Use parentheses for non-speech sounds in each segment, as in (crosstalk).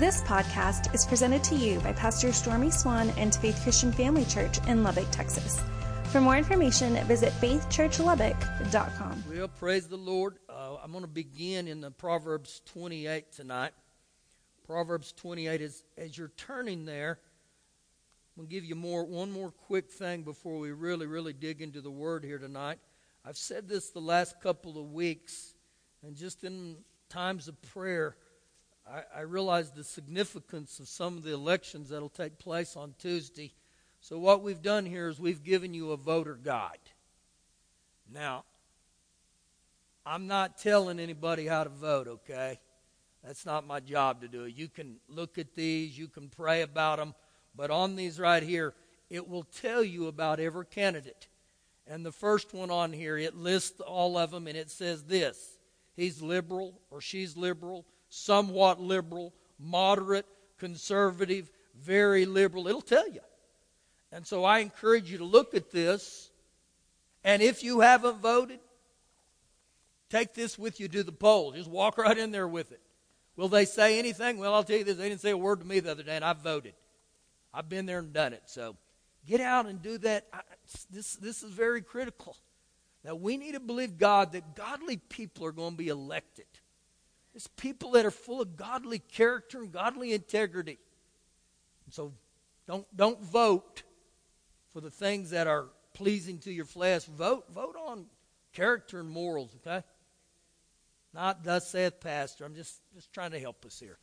This podcast is presented to you by Pastor Stormy Swan and Faith Christian Family Church in Lubbock, Texas. For more information, visit faithchurchlubbock.com. Well, praise the Lord. Uh, I'm going to begin in the Proverbs 28 tonight. Proverbs 28 is as you're turning there. I'm going to give you more one more quick thing before we really really dig into the word here tonight. I've said this the last couple of weeks, and just in times of prayer, I, I realize the significance of some of the elections that'll take place on Tuesday. So what we've done here is we've given you a voter guide. Now, I'm not telling anybody how to vote, okay? That's not my job to do. You can look at these, you can pray about them, but on these right here, it will tell you about every candidate. And the first one on here, it lists all of them, and it says this He's liberal or she's liberal, somewhat liberal, moderate, conservative, very liberal. It'll tell you. And so I encourage you to look at this. And if you haven't voted, take this with you to the poll. Just walk right in there with it. Will they say anything? Well, I'll tell you this. They didn't say a word to me the other day, and I voted. I've been there and done it. So get out and do that. I, this, this is very critical. Now, we need to believe God that godly people are going to be elected. It's people that are full of godly character and godly integrity. So don't, don't vote for the things that are pleasing to your flesh. Vote, vote on character and morals, okay? Not thus saith pastor. I'm just, just trying to help us here.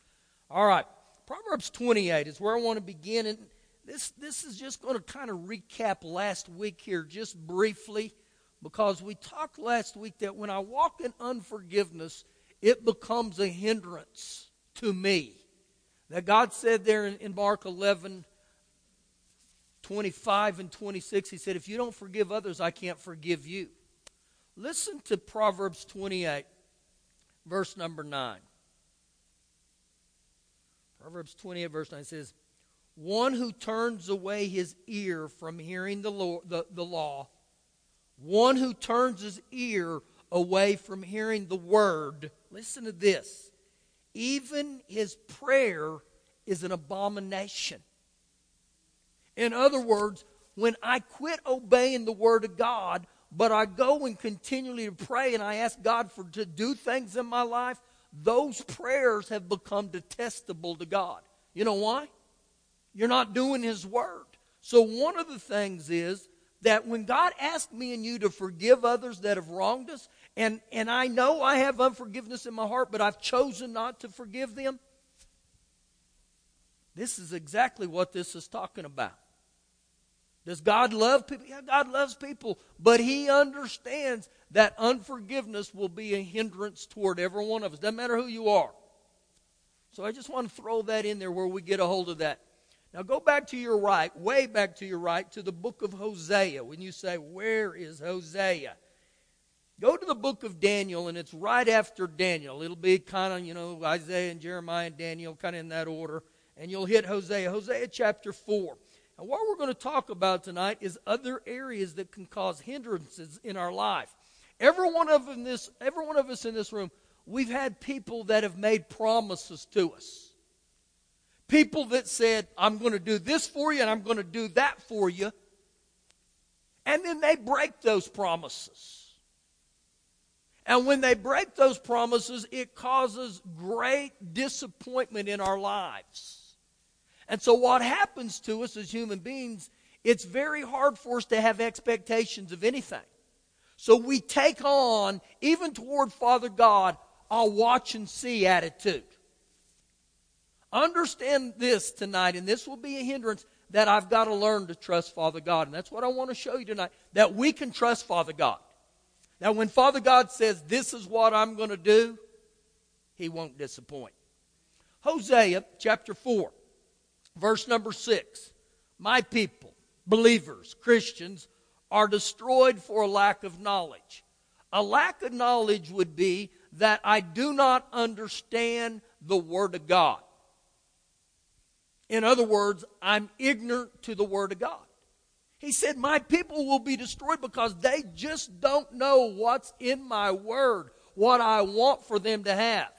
All right. Proverbs 28 is where I want to begin. And this, this is just going to kind of recap last week here, just briefly, because we talked last week that when I walk in unforgiveness, it becomes a hindrance to me. That God said there in, in Mark 11, 25 and 26, He said, If you don't forgive others, I can't forgive you. Listen to Proverbs 28, verse number 9. Proverbs 28, verse 9 says, One who turns away his ear from hearing the law, the, the law one who turns his ear away from hearing the word, listen to this, even his prayer is an abomination. In other words, when I quit obeying the word of God, but I go and continually to pray and I ask God for to do things in my life, those prayers have become detestable to God. You know why? You're not doing his word. So one of the things is that when God asked me and you to forgive others that have wronged us, and, and I know I have unforgiveness in my heart, but I've chosen not to forgive them, this is exactly what this is talking about. Does God love people? Yeah, God loves people, but He understands that unforgiveness will be a hindrance toward every one of us. Doesn't matter who you are. So I just want to throw that in there where we get a hold of that. Now go back to your right, way back to your right, to the book of Hosea. When you say, Where is Hosea? Go to the book of Daniel, and it's right after Daniel. It'll be kind of, you know, Isaiah and Jeremiah and Daniel, kind of in that order. And you'll hit Hosea, Hosea chapter 4. And what we're going to talk about tonight is other areas that can cause hindrances in our life. Every one of, in this, every one of us in this room, we've had people that have made promises to us. People that said, I'm going to do this for you and I'm going to do that for you. And then they break those promises. And when they break those promises, it causes great disappointment in our lives. And so, what happens to us as human beings, it's very hard for us to have expectations of anything. So, we take on, even toward Father God, a watch and see attitude. Understand this tonight, and this will be a hindrance that I've got to learn to trust Father God. And that's what I want to show you tonight that we can trust Father God. Now, when Father God says, This is what I'm going to do, He won't disappoint. Hosea chapter 4, verse number 6. My people, believers, Christians, are destroyed for a lack of knowledge. A lack of knowledge would be that I do not understand the Word of God. In other words, I'm ignorant to the Word of God. He said, My people will be destroyed because they just don't know what's in my Word, what I want for them to have.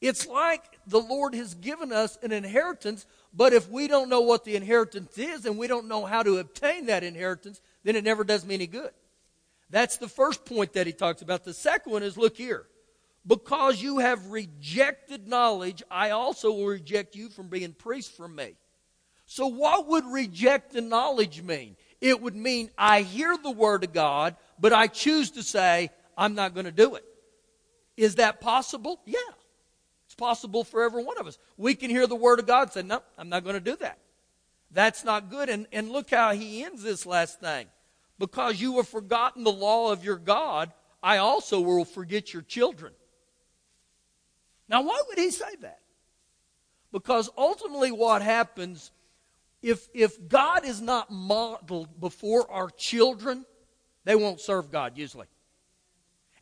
It's like the Lord has given us an inheritance, but if we don't know what the inheritance is and we don't know how to obtain that inheritance, then it never does me any good. That's the first point that he talks about. The second one is look here. Because you have rejected knowledge, I also will reject you from being priest from me. So, what would reject the knowledge mean? It would mean I hear the word of God, but I choose to say, I'm not going to do it. Is that possible? Yeah. It's possible for every one of us. We can hear the word of God and say, No, I'm not going to do that. That's not good. And, and look how he ends this last thing. Because you have forgotten the law of your God, I also will forget your children. Now, why would he say that? Because ultimately, what happens if, if God is not modeled before our children, they won't serve God usually.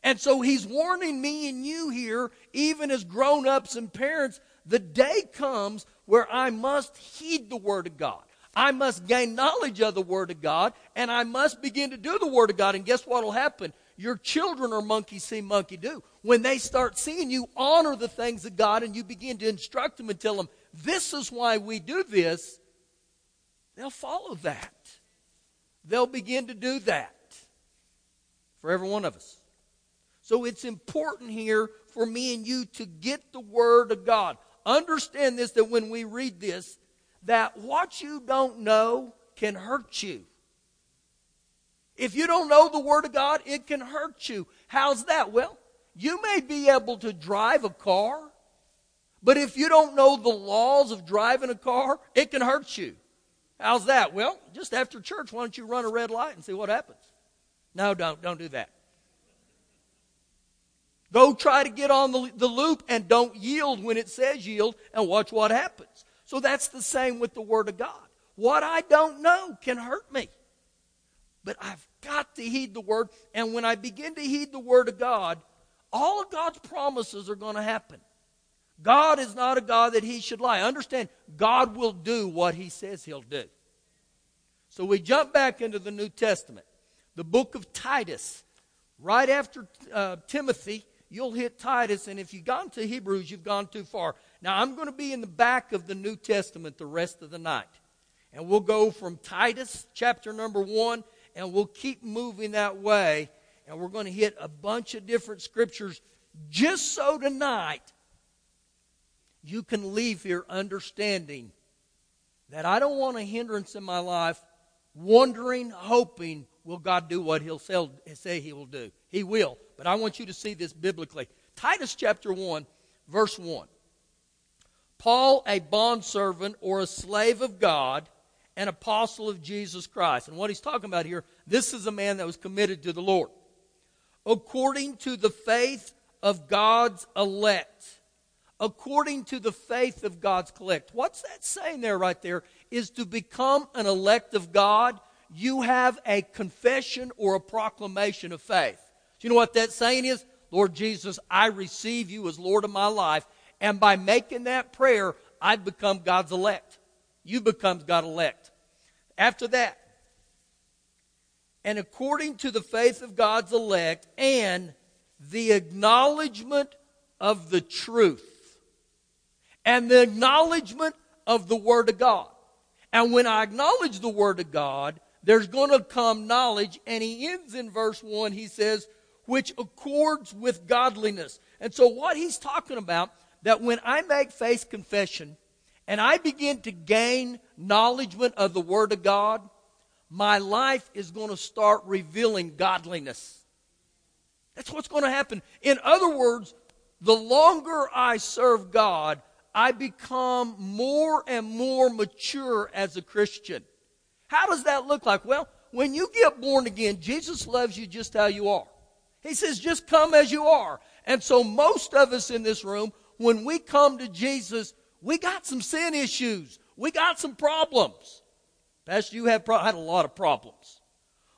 And so he's warning me and you here, even as grown ups and parents, the day comes where I must heed the Word of God. I must gain knowledge of the Word of God, and I must begin to do the Word of God. And guess what will happen? Your children are monkey see, monkey do. When they start seeing you honor the things of God and you begin to instruct them and tell them, this is why we do this, they'll follow that. They'll begin to do that for every one of us. So it's important here for me and you to get the Word of God. Understand this that when we read this, that what you don't know can hurt you. If you don't know the Word of God, it can hurt you. How's that? Well, you may be able to drive a car, but if you don't know the laws of driving a car, it can hurt you. How's that? Well, just after church, why don't you run a red light and see what happens? No, don't. Don't do that. Go try to get on the, the loop and don't yield when it says yield and watch what happens. So that's the same with the Word of God. What I don't know can hurt me. But I've got to heed the Word. And when I begin to heed the Word of God, all of God's promises are going to happen. God is not a God that He should lie. Understand, God will do what He says He'll do. So we jump back into the New Testament, the book of Titus. Right after uh, Timothy, you'll hit Titus, and if you've gone to Hebrews, you've gone too far. Now, I'm going to be in the back of the New Testament the rest of the night. And we'll go from Titus, chapter number one, and we'll keep moving that way. And we're going to hit a bunch of different scriptures just so tonight you can leave here understanding that I don't want a hindrance in my life, wondering, hoping, will God do what He'll say He will do? He will. But I want you to see this biblically. Titus chapter 1, verse 1. Paul, a bondservant or a slave of God, an apostle of Jesus Christ. And what he's talking about here, this is a man that was committed to the Lord. According to the faith of God's elect. According to the faith of God's elect. What's that saying there right there? Is to become an elect of God, you have a confession or a proclamation of faith. Do you know what that saying is? Lord Jesus, I receive you as Lord of my life. And by making that prayer, I've become God's elect. You become God's elect. After that, and according to the faith of God's elect and the acknowledgement of the truth and the acknowledgement of the Word of God. And when I acknowledge the Word of God, there's going to come knowledge. And he ends in verse 1, he says, which accords with godliness. And so, what he's talking about, that when I make faith confession and I begin to gain knowledgement of the Word of God, my life is going to start revealing godliness. That's what's going to happen. In other words, the longer I serve God, I become more and more mature as a Christian. How does that look like? Well, when you get born again, Jesus loves you just how you are. He says, just come as you are. And so most of us in this room, when we come to Jesus, we got some sin issues. We got some problems. Pastor, you have pro- had a lot of problems.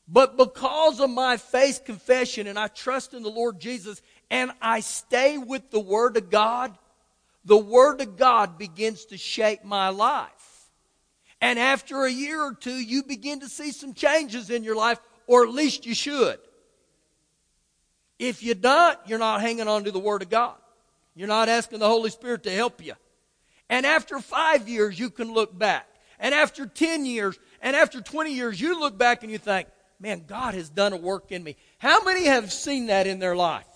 But because of my faith confession and I trust in the Lord Jesus and I stay with the Word of God, the Word of God begins to shape my life. And after a year or two, you begin to see some changes in your life, or at least you should. If you don't, you're not hanging on to the Word of God. You're not asking the Holy Spirit to help you. And after five years, you can look back. And after 10 years, and after 20 years, you look back and you think, man, God has done a work in me. How many have seen that in their life?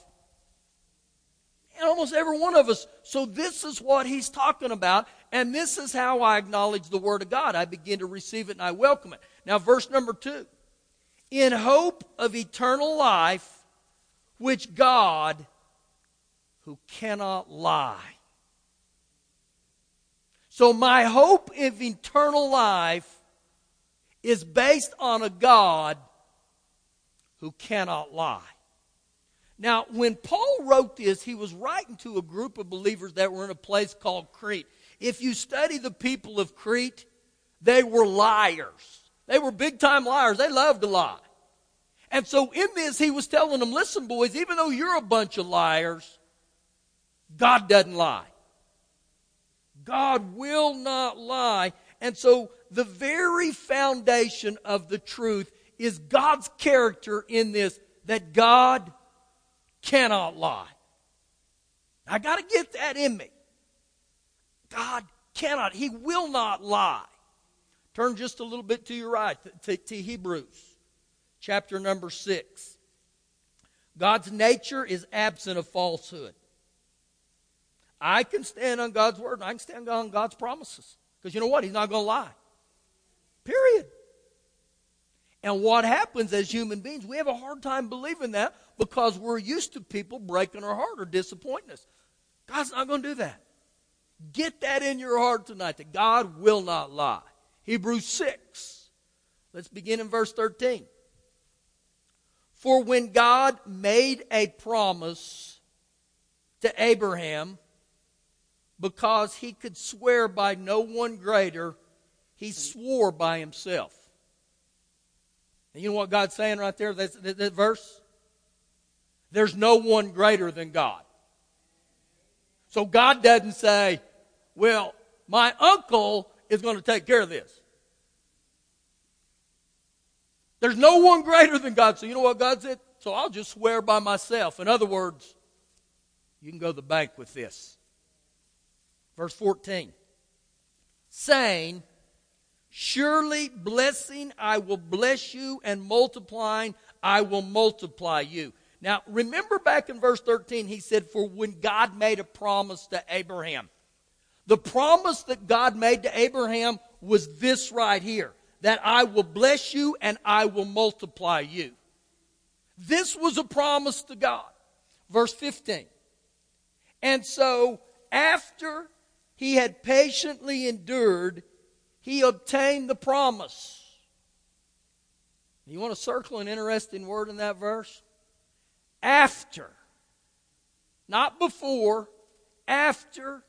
Almost every one of us. So this is what he's talking about. And this is how I acknowledge the Word of God. I begin to receive it and I welcome it. Now, verse number two. In hope of eternal life, which God, who cannot lie. So my hope of eternal life is based on a God who cannot lie. Now, when Paul wrote this, he was writing to a group of believers that were in a place called Crete. If you study the people of Crete, they were liars. They were big time liars. They loved to lie. And so in this, he was telling them, listen, boys, even though you're a bunch of liars, God doesn't lie. God will not lie. And so the very foundation of the truth is God's character in this that God cannot lie. I got to get that in me. God cannot, He will not lie. Turn just a little bit to your right to, to Hebrews, chapter number 6. God's nature is absent of falsehood. I can stand on God's word and I can stand on God's promises. Because you know what? He's not going to lie. Period. And what happens as human beings, we have a hard time believing that because we're used to people breaking our heart or disappointing us. God's not going to do that. Get that in your heart tonight that God will not lie. Hebrews 6. Let's begin in verse 13. For when God made a promise to Abraham, because he could swear by no one greater, he swore by himself. And you know what God's saying right there, that, that, that verse? There's no one greater than God. So God doesn't say, well, my uncle is going to take care of this. There's no one greater than God. So you know what God said? So I'll just swear by myself. In other words, you can go to the bank with this. Verse 14. Saying, Surely blessing I will bless you, and multiplying I will multiply you. Now, remember back in verse 13, he said, For when God made a promise to Abraham, the promise that God made to Abraham was this right here that I will bless you and I will multiply you. This was a promise to God. Verse 15. And so, after he had patiently endured, he obtained the promise. You want to circle an interesting word in that verse? After. Not before, after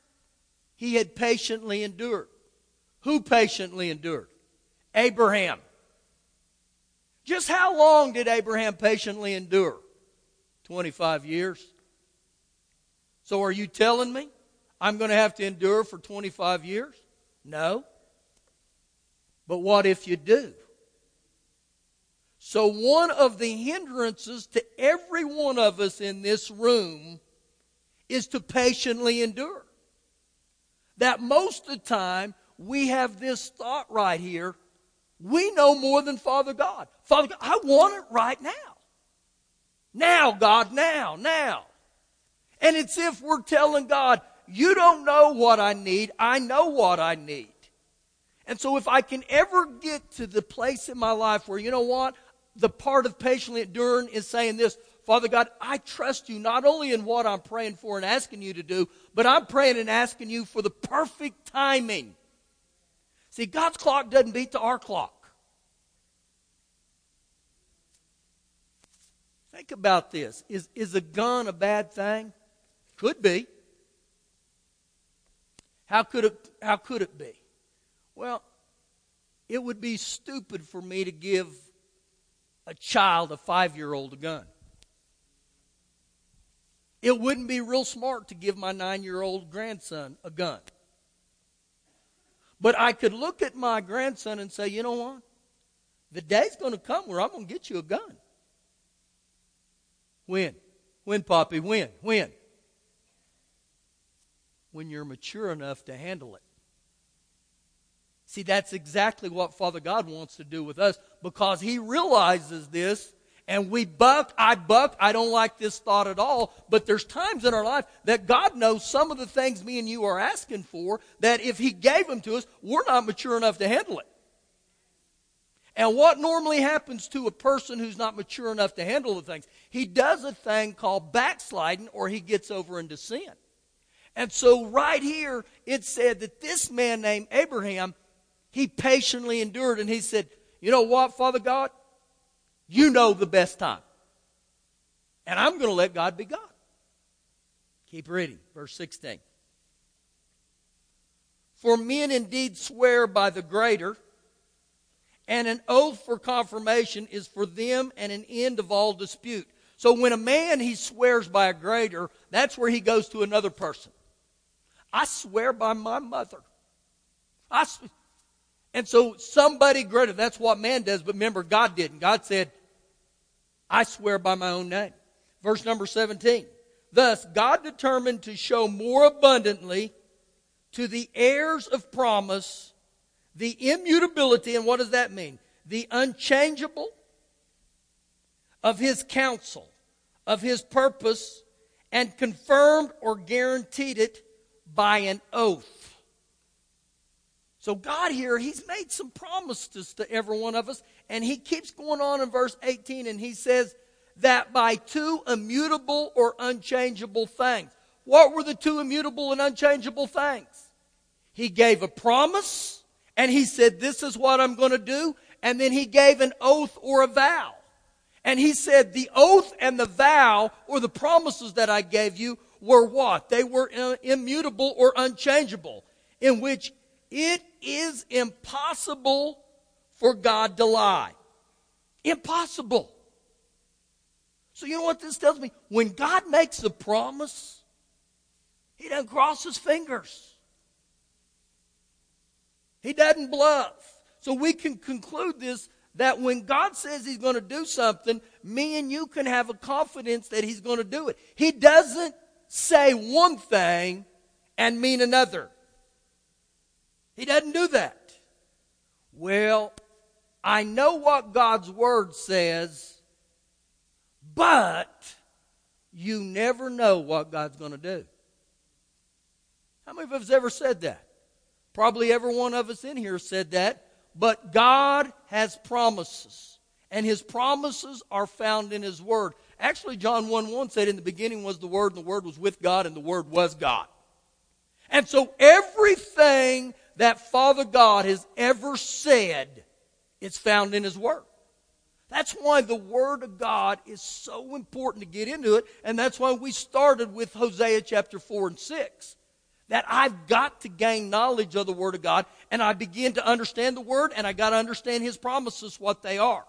he had patiently endured. Who patiently endured? Abraham. Just how long did Abraham patiently endure? 25 years. So are you telling me I'm going to have to endure for 25 years? No. But what if you do? So, one of the hindrances to every one of us in this room is to patiently endure. That most of the time we have this thought right here we know more than Father God. Father God, I want it right now. Now, God, now, now. And it's if we're telling God, you don't know what I need. I know what I need. And so if I can ever get to the place in my life where, you know what? The part of patiently enduring is saying this, Father God, I trust you not only in what I'm praying for and asking you to do, but I'm praying and asking you for the perfect timing. See, God's clock doesn't beat to our clock. Think about this. Is, is a gun a bad thing? Could be. How could it, how could it be? Well, it would be stupid for me to give a child, a five year old, a gun. It wouldn't be real smart to give my nine year old grandson a gun. But I could look at my grandson and say, you know what? The day's going to come where I'm going to get you a gun. When? When, Poppy? When? When? when you're mature enough to handle it. See, that's exactly what Father God wants to do with us because He realizes this and we buck. I buck. I don't like this thought at all. But there's times in our life that God knows some of the things me and you are asking for that if He gave them to us, we're not mature enough to handle it. And what normally happens to a person who's not mature enough to handle the things? He does a thing called backsliding or he gets over into sin. And so, right here, it said that this man named Abraham, he patiently endured and he said, You know what, Father God? You know the best time. And I'm going to let God be God. Keep reading, verse 16. For men indeed swear by the greater and an oath for confirmation is for them and an end of all dispute. So when a man he swears by a greater, that's where he goes to another person. I swear by my mother. I and so somebody greater, that's what man does, but remember, God didn't. God said, I swear by my own name. Verse number 17. Thus, God determined to show more abundantly to the heirs of promise the immutability, and what does that mean? The unchangeable of his counsel, of his purpose, and confirmed or guaranteed it by an oath. So, God here, He's made some promises to every one of us, and He keeps going on in verse 18, and He says that by two immutable or unchangeable things. What were the two immutable and unchangeable things? He gave a promise and he said, This is what I'm going to do. And then he gave an oath or a vow. And he said, The oath and the vow or the promises that I gave you were what? They were immutable or unchangeable, in which it is impossible for God to lie. Impossible. So, you know what this tells me? When God makes a promise, He doesn't cross His fingers. He doesn't bluff. So we can conclude this that when God says He's going to do something, me and you can have a confidence that He's going to do it. He doesn't say one thing and mean another. He doesn't do that. Well, I know what God's Word says, but you never know what God's going to do. How many of us ever said that? Probably every one of us in here said that. But God has promises. And his promises are found in his word. Actually, John 1 1 said, In the beginning was the Word, and the Word was with God, and the Word was God. And so everything that Father God has ever said is found in His Word. That's why the Word of God is so important to get into it, and that's why we started with Hosea chapter 4 and 6 that I've got to gain knowledge of the Word of God and I begin to understand the Word and I got to understand His promises, what they are.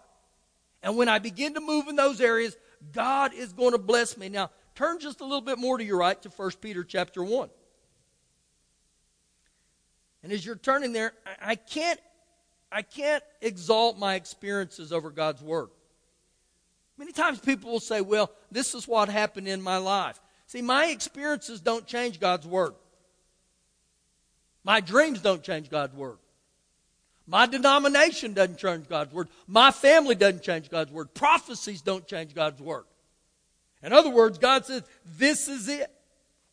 And when I begin to move in those areas, God is going to bless me. Now, turn just a little bit more to your right to 1 Peter chapter 1. And as you're turning there, I can't, I can't exalt my experiences over God's Word. Many times people will say, well, this is what happened in my life. See, my experiences don't change God's Word. My dreams don't change God's word. My denomination doesn't change God's word. My family doesn't change God's word. Prophecies don't change God's word. In other words, God says, This is it.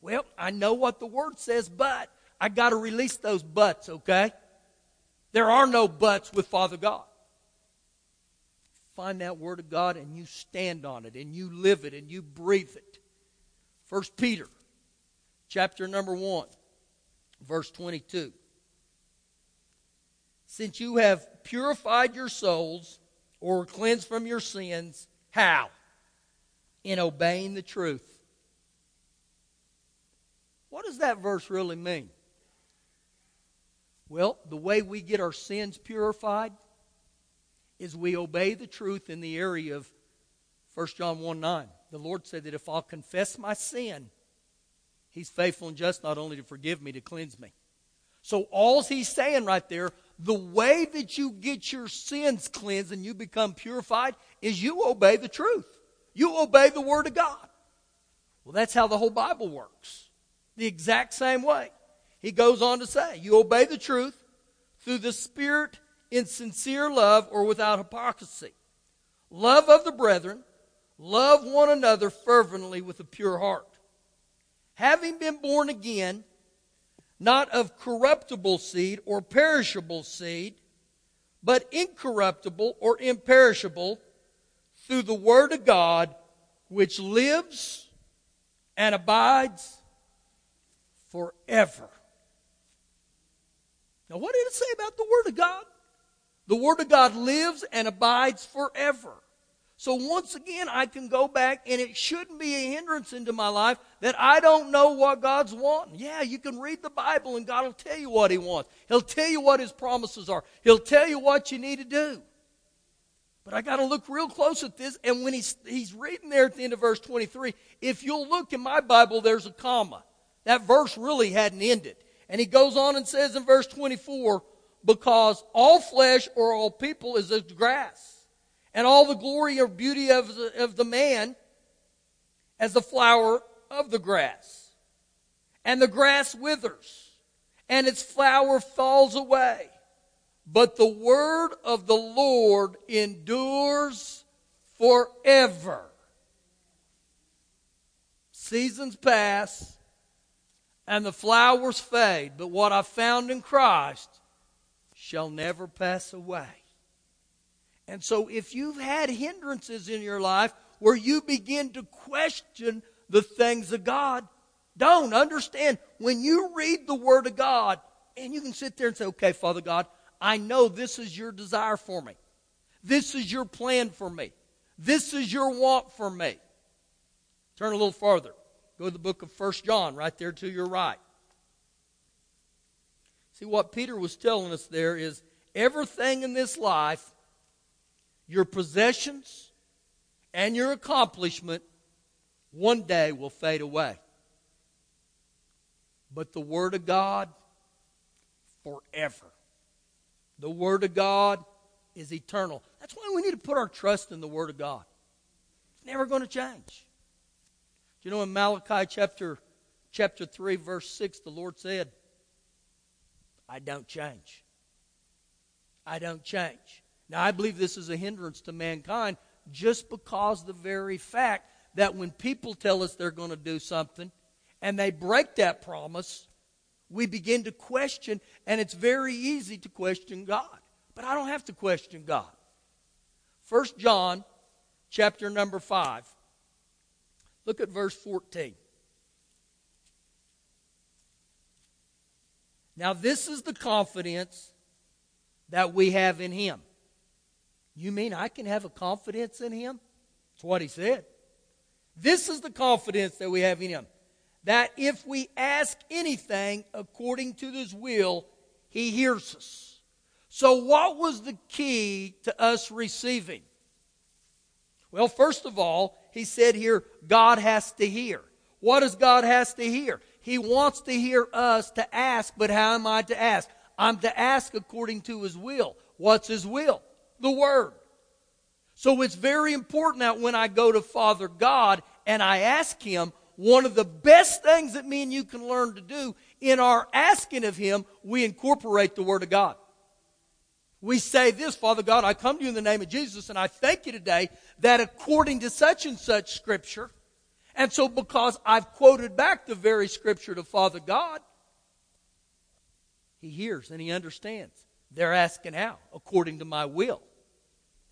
Well, I know what the word says, but I got to release those buts, okay? There are no buts with Father God. Find that word of God and you stand on it and you live it and you breathe it. First Peter, chapter number 1 verse 22. Since you have purified your souls or cleansed from your sins, how? In obeying the truth. What does that verse really mean? Well, the way we get our sins purified is we obey the truth in the area of 1 John 1 9. The Lord said that if I'll confess my sin, He's faithful and just not only to forgive me, to cleanse me. So, all he's saying right there, the way that you get your sins cleansed and you become purified is you obey the truth. You obey the Word of God. Well, that's how the whole Bible works. the exact same way. He goes on to say, You obey the truth through the Spirit in sincere love or without hypocrisy. Love of the brethren, love one another fervently with a pure heart. Having been born again, not of corruptible seed or perishable seed, but incorruptible or imperishable, through the Word of God, which lives and abides forever. Now, what did it say about the Word of God? The Word of God lives and abides forever. So once again, I can go back and it shouldn't be a hindrance into my life that I don't know what God's wanting. Yeah, you can read the Bible and God will tell you what He wants. He'll tell you what His promises are. He'll tell you what you need to do. But I got to look real close at this. And when he's, he's reading there at the end of verse 23, if you'll look in my Bible, there's a comma. That verse really hadn't ended. And he goes on and says in verse 24, because all flesh or all people is as grass, and all the glory or beauty of the, of the man as the flower of the grass. And the grass withers, and its flower falls away. But the word of the Lord endures forever. Seasons pass, and the flowers fade, but what I found in Christ shall never pass away. And so, if you've had hindrances in your life where you begin to question the things of God, don't understand. When you read the Word of God, and you can sit there and say, okay, Father God, I know this is your desire for me. This is your plan for me. This is your want for me. Turn a little farther. Go to the book of First John, right there to your right. See, what Peter was telling us there is everything in this life, your possessions and your accomplishment, one day will fade away. But the Word of God, forever. The Word of God is eternal. That's why we need to put our trust in the Word of God. It's never going to change. Do you know in Malachi chapter, chapter 3, verse 6, the Lord said, I don't change. I don't change. Now, I believe this is a hindrance to mankind just because the very fact that when people tell us they're going to do something and they break that promise, we begin to question, and it's very easy to question God. But I don't have to question God. First John chapter number 5. Look at verse 14. Now, this is the confidence that we have in Him. You mean I can have a confidence in Him? That's what He said. This is the confidence that we have in Him. That if we ask anything according to His will, He hears us. So, what was the key to us receiving? Well, first of all, he said here, God has to hear. What does God has to hear? He wants to hear us to ask, but how am I to ask? I'm to ask according to his will. What's his will? The word. So it's very important that when I go to Father God and I ask him, one of the best things that me and you can learn to do in our asking of him, we incorporate the word of God. We say this, Father God, I come to you in the name of Jesus and I thank you today that according to such and such scripture, and so because I've quoted back the very scripture to Father God, he hears and he understands. They're asking how? According to my will.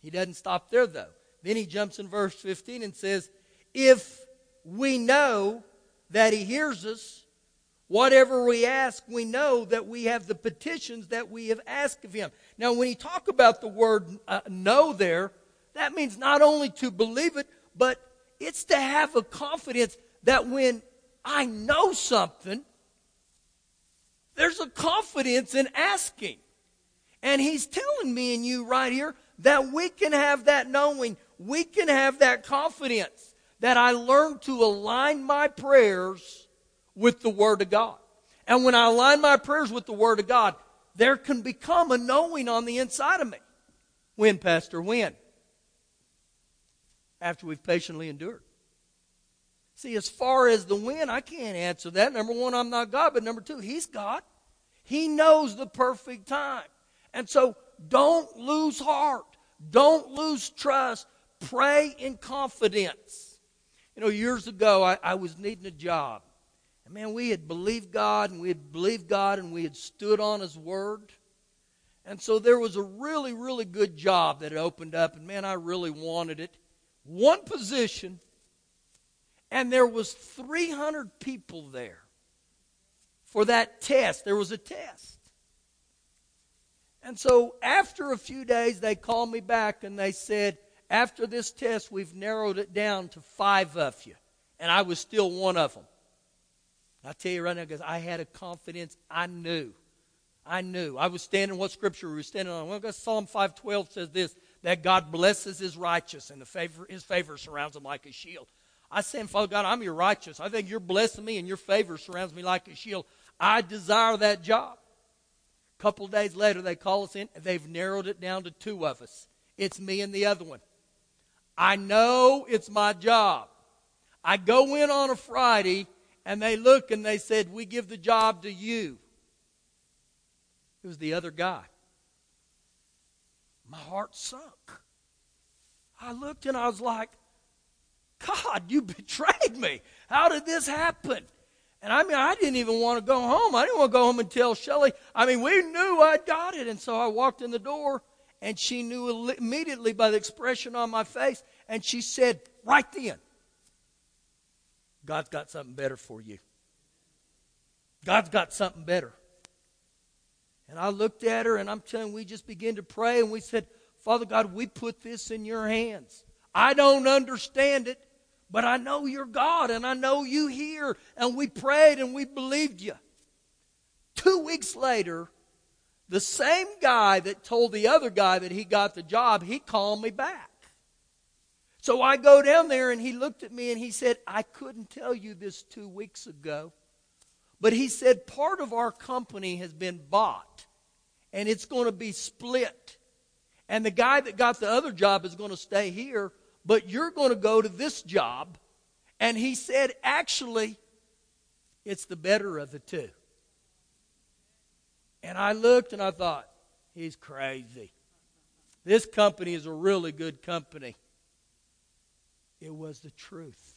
He doesn't stop there though. Then he jumps in verse 15 and says, If we know that he hears us, whatever we ask, we know that we have the petitions that we have asked of him. Now, when he talk about the word uh, know there, that means not only to believe it, but it's to have a confidence that when I know something, there's a confidence in asking. And he's telling me and you right here that we can have that knowing, we can have that confidence that I learn to align my prayers with the Word of God. And when I align my prayers with the Word of God, there can become a knowing on the inside of me. When, Pastor? When? after we've patiently endured. See, as far as the when, I can't answer that. Number one, I'm not God, but number two, He's God. He knows the perfect time. And so don't lose heart. Don't lose trust. Pray in confidence. You know, years ago, I, I was needing a job. And man, we had believed God and we had believed God and we had stood on His Word. And so there was a really, really good job that had opened up, and man, I really wanted it. One position, and there was 300 people there for that test. There was a test. And so after a few days, they called me back and they said, after this test, we've narrowed it down to five of you. And I was still one of them. I tell you right now, because I had a confidence, I knew. I knew. I was standing what scripture we were standing on. Well, Psalm 512 says this that God blesses his righteous and the favor, his favor surrounds him like a shield. I said, Father God, I'm your righteous. I think you're blessing me and your favor surrounds me like a shield. I desire that job. A couple days later, they call us in. They've narrowed it down to two of us. It's me and the other one. I know it's my job. I go in on a Friday and they look and they said, We give the job to you. It was the other guy. My heart sunk. I looked and I was like, God, you (laughs) betrayed me. How did this happen? And I mean, I didn't even want to go home. I didn't want to go home and tell Shelly. I mean, we knew I'd got it. And so I walked in the door, and she knew immediately by the expression on my face. And she said, right then, God's got something better for you. God's got something better. And I looked at her, and I'm telling you, we just began to pray, and we said, Father God, we put this in your hands. I don't understand it. But I know you're God and I know you hear. And we prayed and we believed you. Two weeks later, the same guy that told the other guy that he got the job, he called me back. So I go down there and he looked at me and he said, I couldn't tell you this two weeks ago. But he said, part of our company has been bought and it's going to be split. And the guy that got the other job is going to stay here but you're going to go to this job. And he said, actually, it's the better of the two. And I looked and I thought, he's crazy. This company is a really good company. It was the truth.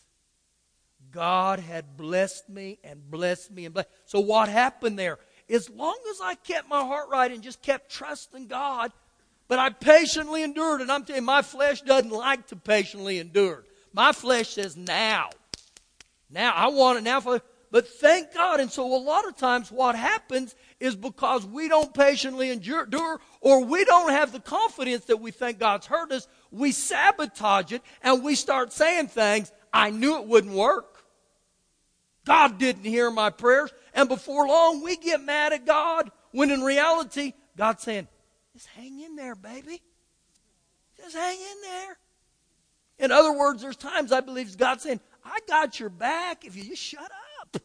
God had blessed me and blessed me and blessed. So what happened there? As long as I kept my heart right and just kept trusting God, but I patiently endured, and I'm telling you, my flesh doesn't like to patiently endure. My flesh says, now. Now, I want it now. For, but thank God. And so a lot of times what happens is because we don't patiently endure or we don't have the confidence that we think God's heard us, we sabotage it and we start saying things, I knew it wouldn't work. God didn't hear my prayers. And before long, we get mad at God when in reality, God's saying, just hang in there, baby. Just hang in there. In other words, there's times I believe God saying, I got your back if you just shut up.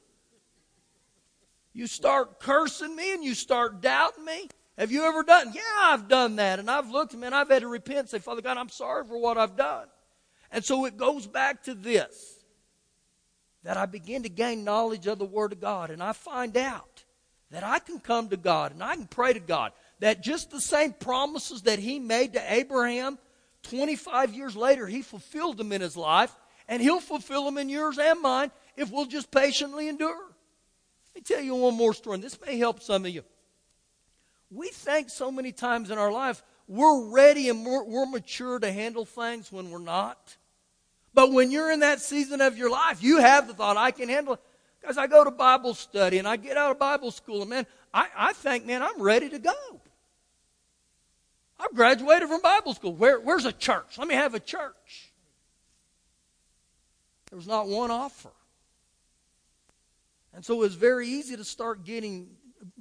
You start cursing me and you start doubting me. Have you ever done? Yeah, I've done that. And I've looked, man, I've had to repent and say, Father God, I'm sorry for what I've done. And so it goes back to this that I begin to gain knowledge of the Word of God. And I find out that I can come to God and I can pray to God that just the same promises that he made to Abraham 25 years later, he fulfilled them in his life, and he'll fulfill them in yours and mine if we'll just patiently endure. Let me tell you one more story, and this may help some of you. We think so many times in our life we're ready and we're, we're mature to handle things when we're not. But when you're in that season of your life, you have the thought, I can handle it. Because I go to Bible study and I get out of Bible school, and man, I, I think, man, I'm ready to go. I've graduated from Bible school. Where, where's a church? Let me have a church. There was not one offer. And so it was very easy to start getting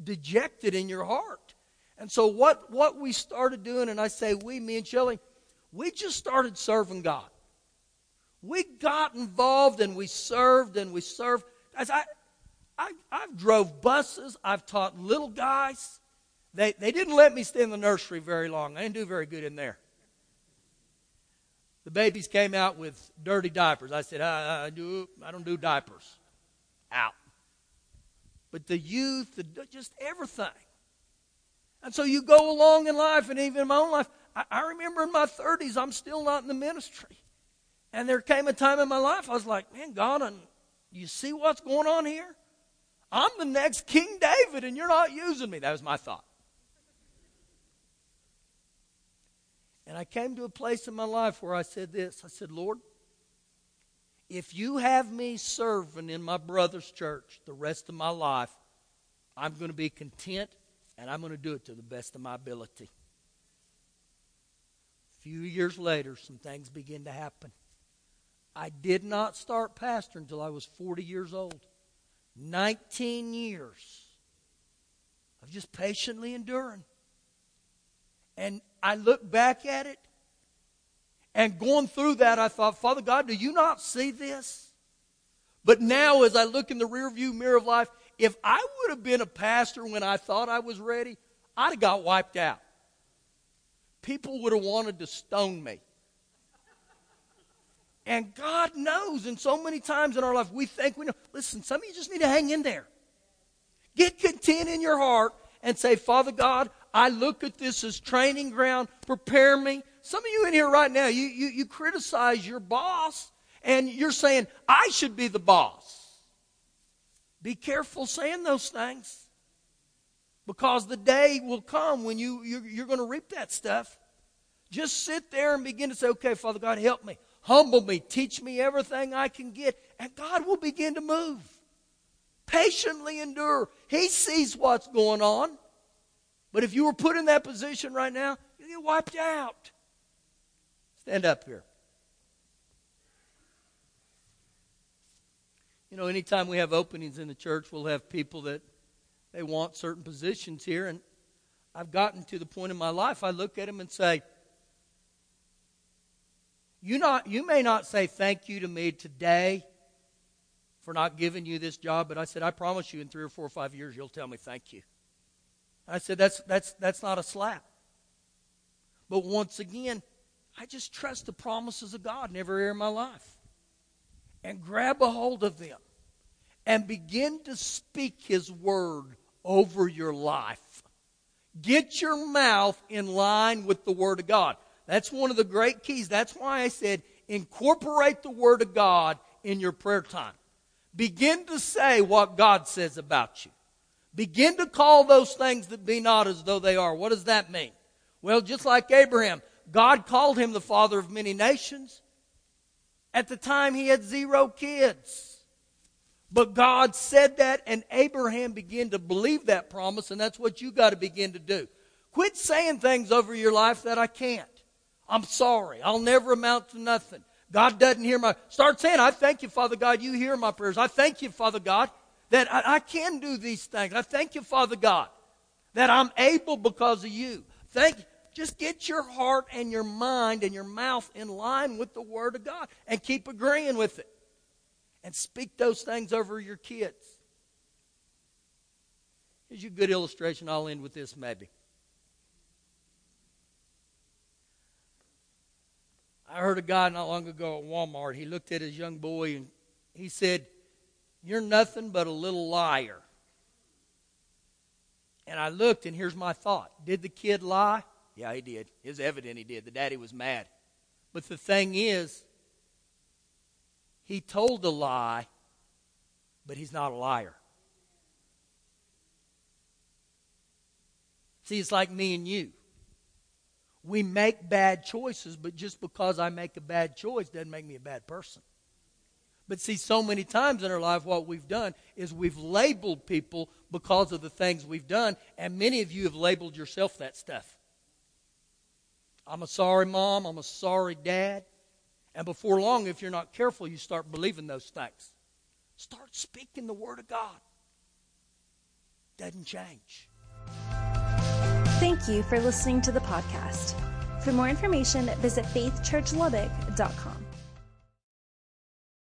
dejected in your heart. And so what, what we started doing, and I say we, me and Shelly, we just started serving God. We got involved and we served and we served. Guys, I, I, I've drove buses. I've taught little guys. They, they didn't let me stay in the nursery very long. I didn't do very good in there. the babies came out with dirty diapers. I said, I, I, do, I don't do diapers. Out. But the youth, the, just everything. And so you go along in life, and even in my own life, I, I remember in my 30s, I'm still not in the ministry. And there came a time in my life, I was like, man, God, and you see what's going on here? I'm the next King David, and you're not using me. That was my thought. And I came to a place in my life where I said this I said, Lord, if you have me serving in my brother's church the rest of my life, I'm going to be content and I'm going to do it to the best of my ability. A few years later, some things begin to happen. I did not start pastoring until I was 40 years old. 19 years of just patiently enduring. And I look back at it, and going through that, I thought, Father God, do you not see this? But now, as I look in the rearview mirror of life, if I would have been a pastor when I thought I was ready, I'd have got wiped out. People would have wanted to stone me. And God knows, and so many times in our life we think we know. Listen, some of you just need to hang in there. Get content in your heart and say, Father God, I look at this as training ground. Prepare me. Some of you in here right now, you, you, you criticize your boss and you're saying, I should be the boss. Be careful saying those things because the day will come when you, you're, you're going to reap that stuff. Just sit there and begin to say, okay, Father God, help me. Humble me. Teach me everything I can get. And God will begin to move. Patiently endure. He sees what's going on. But if you were put in that position right now, you get wiped out. Stand up here. You know, anytime we have openings in the church, we'll have people that they want certain positions here. And I've gotten to the point in my life, I look at them and say, you, not, you may not say thank you to me today for not giving you this job, but I said, I promise you in three or four or five years you'll tell me thank you. I said, that's, that's, that's not a slap. But once again, I just trust the promises of God in every area of my life. And grab a hold of them and begin to speak His word over your life. Get your mouth in line with the Word of God. That's one of the great keys. That's why I said incorporate the Word of God in your prayer time. Begin to say what God says about you. Begin to call those things that be not as though they are. What does that mean? Well, just like Abraham, God called him the father of many nations. At the time, he had zero kids. But God said that, and Abraham began to believe that promise, and that's what you got to begin to do. Quit saying things over your life that I can't. I'm sorry. I'll never amount to nothing. God doesn't hear my. Start saying, I thank you, Father God, you hear my prayers. I thank you, Father God, that I, I can do these things. I thank you, Father God, that I'm able because of you. Thank just get your heart and your mind and your mouth in line with the Word of God and keep agreeing with it. And speak those things over your kids. Here's a good illustration. I'll end with this maybe. I heard a guy not long ago at Walmart. He looked at his young boy and he said, You're nothing but a little liar. And I looked, and here's my thought Did the kid lie? Yeah, he did. It's evident he did. The daddy was mad. But the thing is, he told a lie, but he's not a liar. See, it's like me and you we make bad choices, but just because I make a bad choice doesn't make me a bad person. But see, so many times in our life, what we've done is we've labeled people because of the things we've done, and many of you have labeled yourself that stuff. I'm a sorry mom, I'm a sorry dad. And before long, if you're not careful, you start believing those things. Start speaking the Word of God. Doesn't change. Thank you for listening to the podcast. For more information, visit faithchurchlubbock.com.